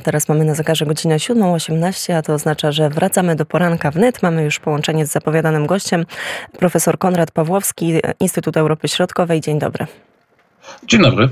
Teraz mamy na zegarze godzinę 7.18, a to oznacza, że wracamy do poranka wnet. Mamy już połączenie z zapowiadanym gościem, profesor Konrad Pawłowski, Instytut Europy Środkowej. Dzień dobry. Dzień dobry.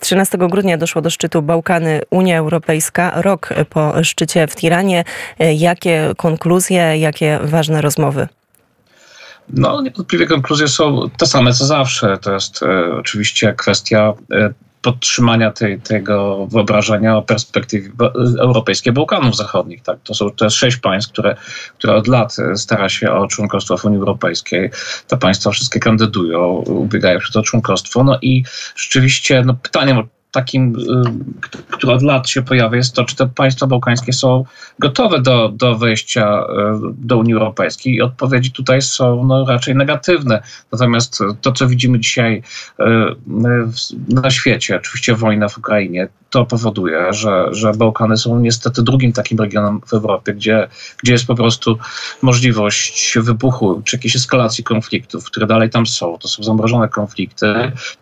13 grudnia doszło do szczytu Bałkany Unia Europejska, rok po szczycie w Tiranie. Jakie konkluzje, jakie ważne rozmowy? No, niewątpliwie konkluzje są te same co zawsze. To jest e, oczywiście kwestia e, podtrzymania tej, tego wyobrażenia o perspektywie europejskiej Bałkanów Zachodnich. Tak? To są te sześć państw, które, które od lat stara się o członkostwo w Unii Europejskiej. Te państwa wszystkie kandydują, ubiegają się o członkostwo. No i rzeczywiście no, pytaniem takim, y, które od lat się pojawia, jest to, czy te państwa bałkańskie są gotowe do, do wejścia y, do Unii Europejskiej. I odpowiedzi tutaj są no, raczej negatywne. Natomiast to, co widzimy dzisiaj y, na świecie, oczywiście wojna w Ukrainie, to powoduje, że, że Bałkany są niestety drugim takim regionem w Europie, gdzie, gdzie jest po prostu możliwość wybuchu czy jakiejś eskalacji konfliktów, które dalej tam są. To są zamrożone konflikty.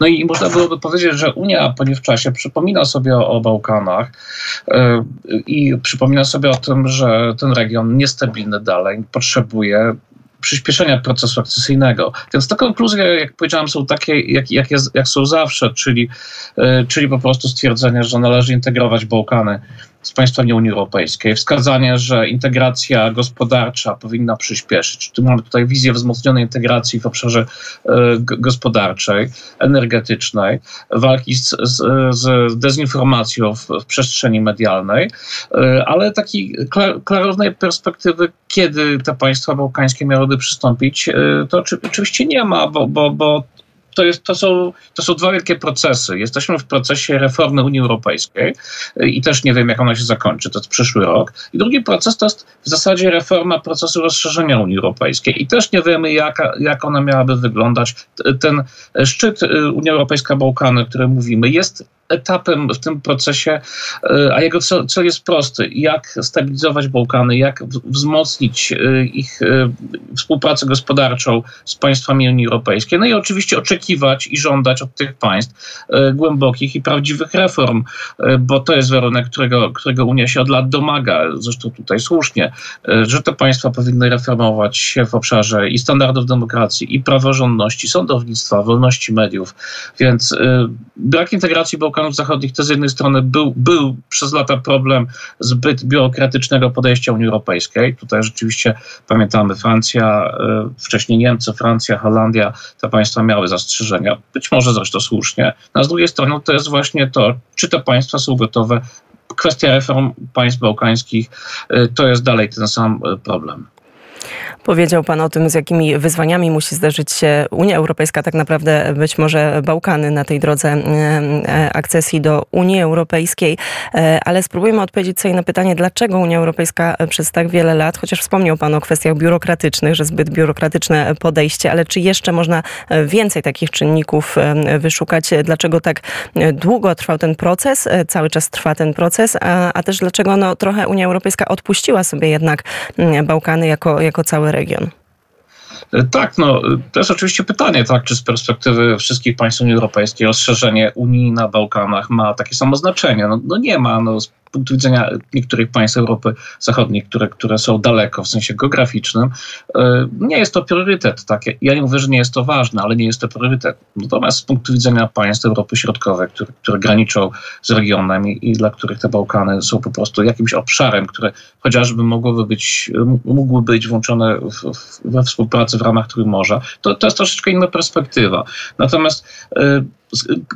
No i można byłoby powiedzieć, że Unia po nie w czasie przypomina sobie o, Bałkanach yy, i przypomina sobie o tym, że ten region niestabilny dalej potrzebuje przyspieszenia procesu akcesyjnego. Więc te konkluzje, jak powiedziałem, są takie, jak, jak, jest, jak są zawsze, czyli, yy, czyli po prostu stwierdzenie, że należy integrować Bałkany z państwami Unii Europejskiej, wskazanie, że integracja gospodarcza powinna przyspieszyć. Tu mamy tutaj wizję wzmocnionej integracji w obszarze e, gospodarczej, energetycznej, walki z, z, z dezinformacją w, w, przestrzeni medialnej, e, ale takiej klarownej perspektywy, kiedy te państwa bałkańskie miałyby przystąpić, e, to oczywiście nie ma, bo, bo, bo to, jest, to, są, to są dwa wielkie procesy. Jesteśmy w procesie reformy Unii Europejskiej i też nie wiem, jak ona się zakończy, to jest przyszły rok. I drugi proces to jest w zasadzie reforma procesu rozszerzenia Unii Europejskiej i też nie wiemy, jak, ona miałaby wyglądać. Ten szczyt y, Unia Europejska-Bałkany, o którym mówimy, jest etapem w tym procesie, e, a jego cel, jest prosty. Jak stabilizować Bałkany, jak wzmocnić e, ich e, współpracę gospodarczą z państwami Unii Europejskiej. No i oczywiście oczekiwać i żądać od tych państw głębokich i prawdziwych reform, bo to jest warunek, którego, którego Unia się od lat domaga, zresztą tutaj słusznie, że te państwa powinny reformować się w obszarze i standardów demokracji, i praworządności, sądownictwa, wolności mediów. Więc brak integracji Bałkanów Bałkanów Zachodnich to z jednej strony był, był przez lata problem zbyt biurokratycznego podejścia Unii Europejskiej. Tutaj rzeczywiście pamiętamy Francja, e, wcześniej Niemcy, Francja, Holandia, te państwa miały zastrzeżenia, być może zresztą słusznie. A z drugiej strony to jest właśnie to, czy te państwa są gotowe kwestia reform państw bałkańskich e, to jest dalej ten sam e, problem. Powiedział Pan o tym, z jakimi wyzwaniami musi zderzyć się Unia Europejska, tak naprawdę być może Bałkany na tej drodze e, e, akcesji do Unii Europejskiej, e, ale spróbujemy odpowiedzieć sobie na pytanie, dlaczego Unia Europejska przez tak wiele lat, chociaż wspomniał Pan o kwestiach biurokratycznych, że zbyt biurokratyczne podejście, ale czy jeszcze można więcej takich czynników wyszukać? Dlaczego tak długo trwał ten proces, cały czas trwa ten proces, a, a też dlaczego no, trochę Unia Europejska odpuściła sobie jednak Bałkany jako, jako cały region. Tak, no to jest oczywiście pytanie, tak, czy z perspektywy wszystkich państw Unii Europejskiej rozszerzenie Unii na Bałkanach ma takie samo znaczenie. No, no nie ma. No, punktu widzenia niektórych państw Europy Zachodniej, które, które są daleko w sensie geograficznym, e, nie jest to priorytet. Tak? Ja nie mówię, że nie jest to ważne, ale nie jest to priorytet. Natomiast z punktu widzenia państw Europy Środkowej, które, które graniczą z regionem i, i dla których te Bałkany są po prostu jakimś obszarem, które chociażby mogłoby być, mógłby być włączone w, w, we współpracę w ramach Trójmorza, to, to jest troszeczkę inna perspektywa. Natomiast y,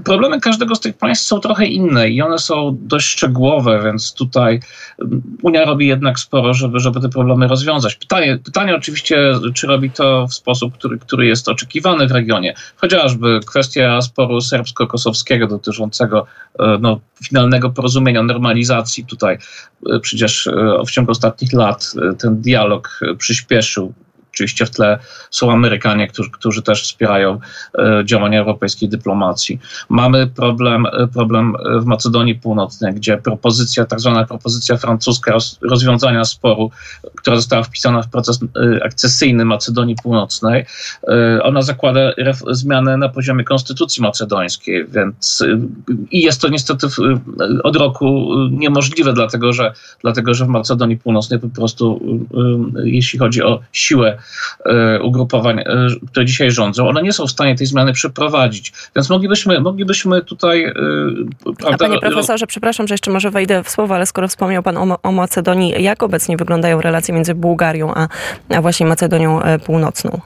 problemy każdego z tych państw są trochę inne i one są dość szczegółowe, więc tutaj mm, Unia robi jednak sporo, żeby, żeby te problemy rozwiązać. Pytanie, pytanie oczywiście, czy robi to w sposób, który, który jest oczekiwany w regionie. Chociażby kwestia sporu serbsko-kosowskiego dotyczącego e, no, finalnego porozumienia, normalizacji. Tutaj e, przecież e, w ciągu ostatnich lat ten dialog przyspieszył Oczywiście w tle są Amerykanie, którzy, którzy też wspierają działania europejskiej dyplomacji. Mamy problem, problem w Macedonii Północnej, gdzie propozycja, tak zwana propozycja francuska rozwiązania sporu, która została wpisana w proces akcesyjny Macedonii Północnej, ona zakłada zmianę na poziomie konstytucji macedońskiej, więc i jest to niestety od roku niemożliwe, dlatego że, dlatego że w Macedonii Północnej po prostu, jeśli chodzi o siłę ugrupowań, które dzisiaj rządzą, one nie są w stanie tej zmiany przeprowadzić. Więc moglibyśmy, moglibyśmy tutaj. Prawda, A panie profesorze, przepraszam, że jeszcze może wejdę w słowo, ale skoro wspomniał pan o, o Macedonii, jak obecnie wyglądają relacje między Bułgarią a, a właśnie Macedonią Północną?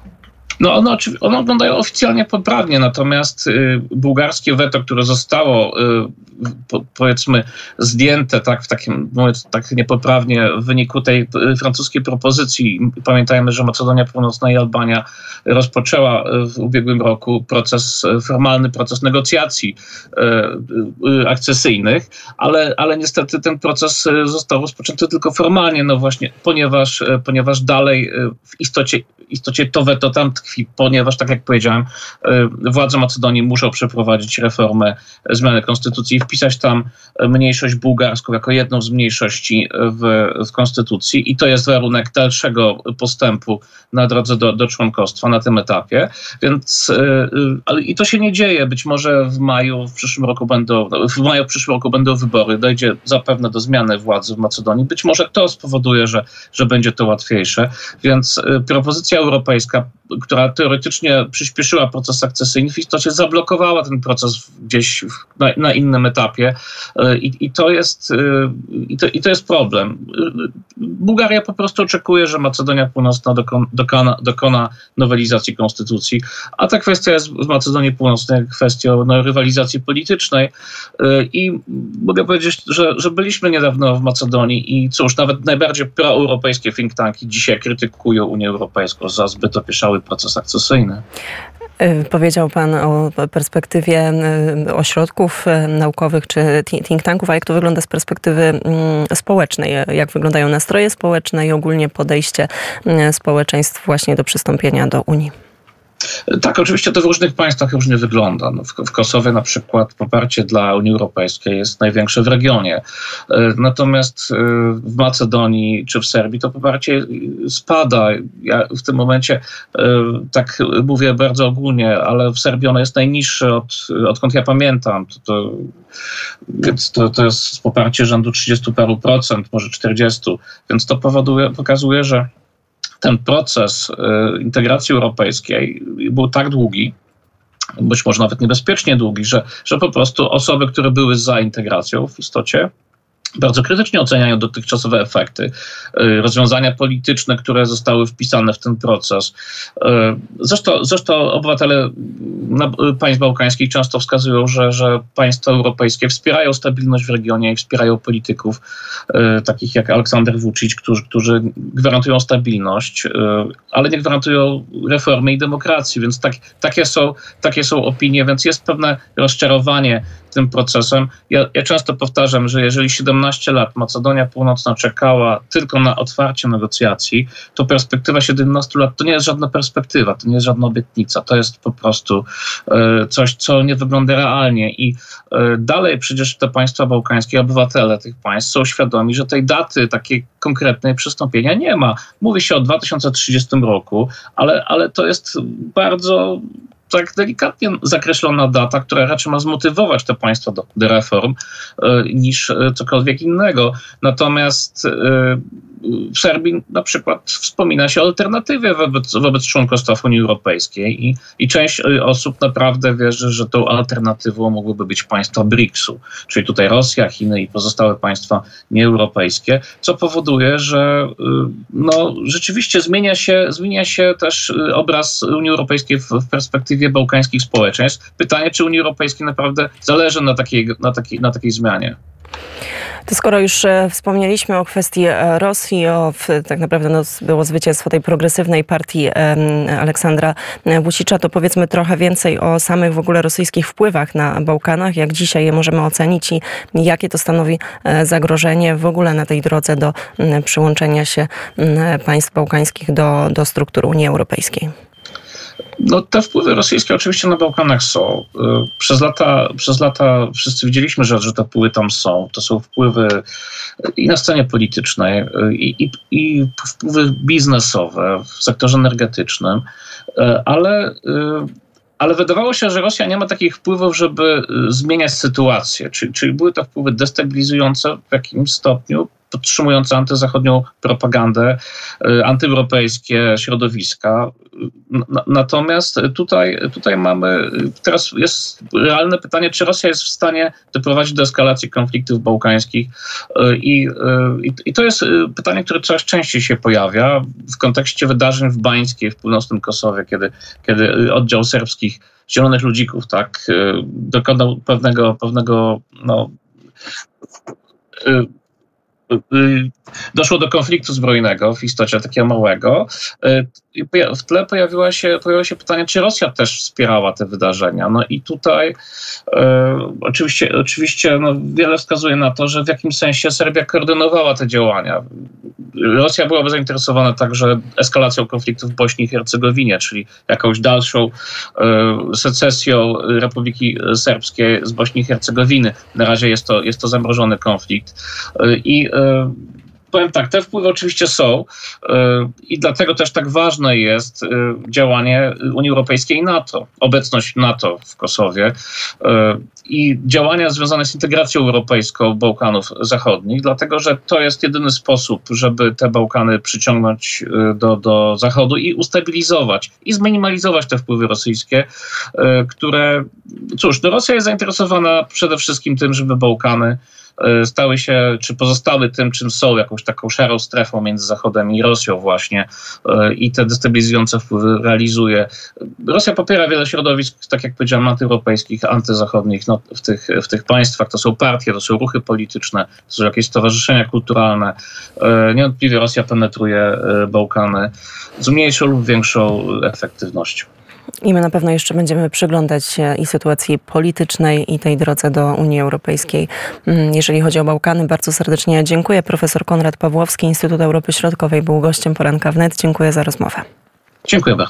No one, one wyglądają oficjalnie poprawnie, natomiast y, bułgarskie weto, które zostało y, po, powiedzmy zdjęte tak w takim, tak niepoprawnie w wyniku tej y, francuskiej propozycji. Pamiętajmy, że Macedonia Północna i Albania rozpoczęła w ubiegłym roku proces, formalny proces negocjacji akcesyjnych, ale, ale niestety ten proces został rozpoczęty tylko formalnie, no właśnie, ponieważ, ponieważ dalej w istocie, istocie to weto tam tkwi ponieważ, tak jak powiedziałem, e, władze Macedonii muszą przeprowadzić reformę zmiany konstytucji i wpisać tam mniejszość bułgarską jako jedną z mniejszości w, w konstytucji i to jest warunek dalszego postępu na drodze do, do członkostwa na tym etapie. Więc ale i to się nie dzieje. Być może w maju w przyszłym roku będą, w maju w przyszłym roku będą wybory, dojdzie zapewne do zmiany władzy w Macedonii. Być może to spowoduje, że, że będzie to łatwiejsze. Więc propozycja europejska, która która teoretycznie przyspieszyła proces akcesyjny, w istocie zablokowała ten proces gdzieś na, na innym etapie e, I, i, to jest, e, i, to, i to jest problem. Bułgaria po prostu oczekuje, że Macedonia Północna dokona, dokona, nowelizacji konstytucji, a ta kwestia jest w Macedonii Północnej kwestią no, rywalizacji politycznej e, i mogę powiedzieć, że, że byliśmy niedawno w Macedonii i cóż, nawet najbardziej proeuropejskie think tanki dzisiaj krytykują Unię Europejską za zbyt opieszały proces proces akcesyjny. Y, powiedział Pan o perspektywie y, ośrodków y, naukowych czy think tanków, a jak to wygląda z perspektywy mm, społecznej? Jak wyglądają nastroje społeczne i ogólnie podejście społeczeństw właśnie do przystąpienia do Unii? Tak, oczywiście to w różnych państwach różnie wygląda. No w, w, Kosowie na przykład poparcie dla Unii Europejskiej jest największe w regionie. E, natomiast e, w Macedonii czy w Serbii to poparcie spada. Ja w tym momencie e, tak mówię bardzo ogólnie, ale w Serbii ono jest najniższe od, odkąd ja pamiętam. To, to, więc to, to jest poparcie rzędu 30 paru procent, może 40. Więc to powoduje, pokazuje, że ten proces y, integracji europejskiej był tak długi, być może nawet niebezpiecznie długi, że, że po prostu osoby, które były za integracją w istocie, bardzo krytycznie oceniają dotychczasowe efekty, y, rozwiązania polityczne, które zostały wpisane w ten proces. Y, zresztą, zresztą obywatele państw bałkańskich często wskazują, że, że państwa europejskie wspierają stabilność w regionie i wspierają polityków y, takich jak Aleksander Vucic, którzy, którzy gwarantują stabilność, ale nie gwarantują reformy i demokracji, więc tak, takie, są, takie są opinie, więc jest pewne rozczarowanie tym procesem. Ja, ja często powtarzam, że jeżeli 17 lat Macedonia Północna czekała tylko na otwarcie negocjacji, to perspektywa 17 lat to nie jest żadna perspektywa, to nie jest żadna obietnica, to jest po prostu e, coś, co nie wygląda realnie i e, dalej przecież te państwa bałkańskie, obywatele tych państw są świadomi, że tej daty takiej konkretnej przystąpienia nie ma. Mówi się o 2030 roku, ale, ale to jest bardzo tak delikatnie zakreślona data, która raczej ma zmotywować te państwa do, do reform e, niż e, cokolwiek innego. Natomiast e, w Serbii na przykład wspomina się o alternatywie wobec, wobec członkostwa w Unii Europejskiej i, i część osób naprawdę wierzy, że tą alternatywą mogłyby być państwa BRICS-u, czyli tutaj Rosja, Chiny i pozostałe państwa nieeuropejskie, co powoduje, że no, rzeczywiście zmienia się, zmienia się też obraz Unii Europejskiej w, w perspektywie bałkańskich społeczeństw. Pytanie, czy Unii Europejskiej naprawdę zależy na takiej, na takiej, na takiej zmianie. To skoro już e, wspomnieliśmy o kwestii e, Rosji, o tak naprawdę no, było zwycięstwo tej progresywnej partii Aleksandra Wusicza, to powiedzmy trochę więcej o samych w ogóle rosyjskich wpływach na Bałkanach, jak dzisiaj je możemy ocenić i jakie to stanowi e, zagrożenie w ogóle na tej drodze do przyłączenia się państw bałkańskich do, do struktur Unii Europejskiej. No, te wpływy rosyjskie oczywiście na Bałkanach są. Y, przez lata, przez lata wszyscy widzieliśmy, że, że te wpływy tam są. To są wpływy i na scenie politycznej, y, i, i, i wpływy biznesowe w sektorze energetycznym, y, ale ale wydawało się, że Rosja nie ma takich wpływów, żeby zmieniać sytuację. Czyli, czyli były to wpływy destabilizujące w jakimś stopniu, podtrzymujące antyzachodnią propagandę, y, antyeuropejskie środowiska. Natomiast tutaj, tutaj mamy, teraz jest realne pytanie, czy Rosja jest w stanie doprowadzić do eskalacji konfliktów bałkańskich. Y, I, y, i, i to jest pytanie, które coraz częściej się pojawia w kontekście wydarzeń w Bańskiej, w północnym Kosowie, kiedy, kiedy oddział serbskich Zielonych Ludzików tak, dokonał pewnego, pewnego no, Y, doszło do konfliktu zbrojnego w istocie takiego małego. Y, w tle pojawiło się, pojawiło się pytanie, czy Rosja też wspierała te wydarzenia. No i tutaj e, oczywiście, oczywiście no, wiele wskazuje na to, że w jakimś sensie Serbia koordynowała te działania. Rosja byłaby zainteresowana także eskalacją konfliktu w Bośni i Hercegowinie, czyli jakąś dalszą secesją Republiki Serbskiej z Bośni i Hercegowiny. Na razie jest to, jest to zamrożony konflikt. I powiem tak, te wpływy oczywiście są e, i dlatego też tak ważne jest e, działanie Unii Europejskiej i NATO, obecność NATO w Kosowie e, i działania związane z integracją europejską Bałkanów Zachodnich, dlatego że to jest jedyny sposób, żeby te Bałkany przyciągnąć do, do Zachodu i ustabilizować i zminimalizować te wpływy rosyjskie, które, cóż, no Rosja jest zainteresowana przede wszystkim tym, żeby Bałkany E, stały się, czy pozostały tym, czym są, jakąś taką szarą strefą między Zachodem i Rosją właśnie e, i te destabilizujące wpływy realizuje. Rosja popiera wiele środowisk, tak jak powiedziałem, antyeuropejskich, antyzachodnich no, w, tych, w tych państwach. To są partie, to są ruchy polityczne, to są jakieś stowarzyszenia kulturalne. E, niewątpliwie Rosja penetruje Bałkany z mniejszą lub większą efektywnością. I my na pewno jeszcze będziemy przyglądać się i sytuacji politycznej, i tej drodze do Unii Europejskiej. Mm, jeżeli chodzi o Bałkany, bardzo serdecznie dziękuję. Profesor Konrad Pawłowski, Instytut Europy Środkowej był gościem poranka wnet. Dziękuję za rozmowę. Dziękuję bardzo.